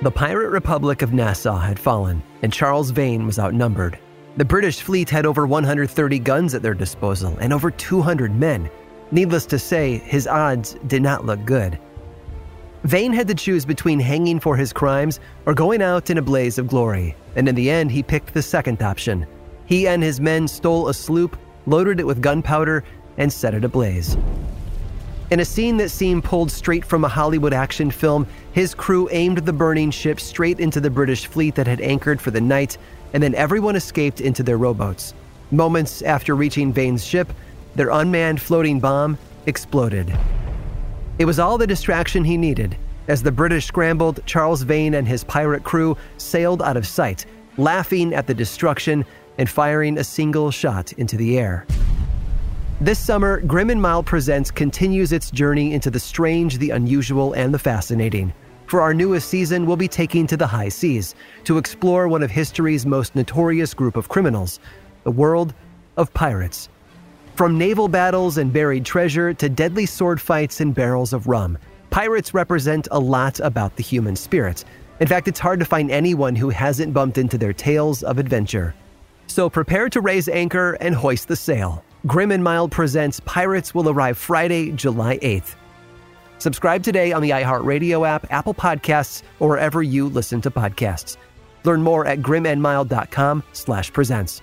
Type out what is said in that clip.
The pirate republic of Nassau had fallen, and Charles Vane was outnumbered. The British fleet had over 130 guns at their disposal and over 200 men. Needless to say, his odds did not look good. Vane had to choose between hanging for his crimes or going out in a blaze of glory, and in the end, he picked the second option. He and his men stole a sloop, loaded it with gunpowder, and set it ablaze. In a scene that seemed pulled straight from a Hollywood action film, his crew aimed the burning ship straight into the British fleet that had anchored for the night, and then everyone escaped into their rowboats. Moments after reaching Vane's ship, their unmanned floating bomb exploded. It was all the distraction he needed. As the British scrambled, Charles Vane and his pirate crew sailed out of sight, laughing at the destruction and firing a single shot into the air. This summer, Grim and Mild Presents continues its journey into the strange, the unusual, and the fascinating. For our newest season, we'll be taking to the high seas to explore one of history's most notorious group of criminals, the world of pirates. From naval battles and buried treasure to deadly sword fights and barrels of rum, pirates represent a lot about the human spirit. In fact, it's hard to find anyone who hasn't bumped into their tales of adventure. So prepare to raise anchor and hoist the sail. Grim and Mild presents Pirates will arrive Friday, July 8th. Subscribe today on the iHeartRadio app, Apple Podcasts, or wherever you listen to podcasts. Learn more at grimandmild.com slash presents.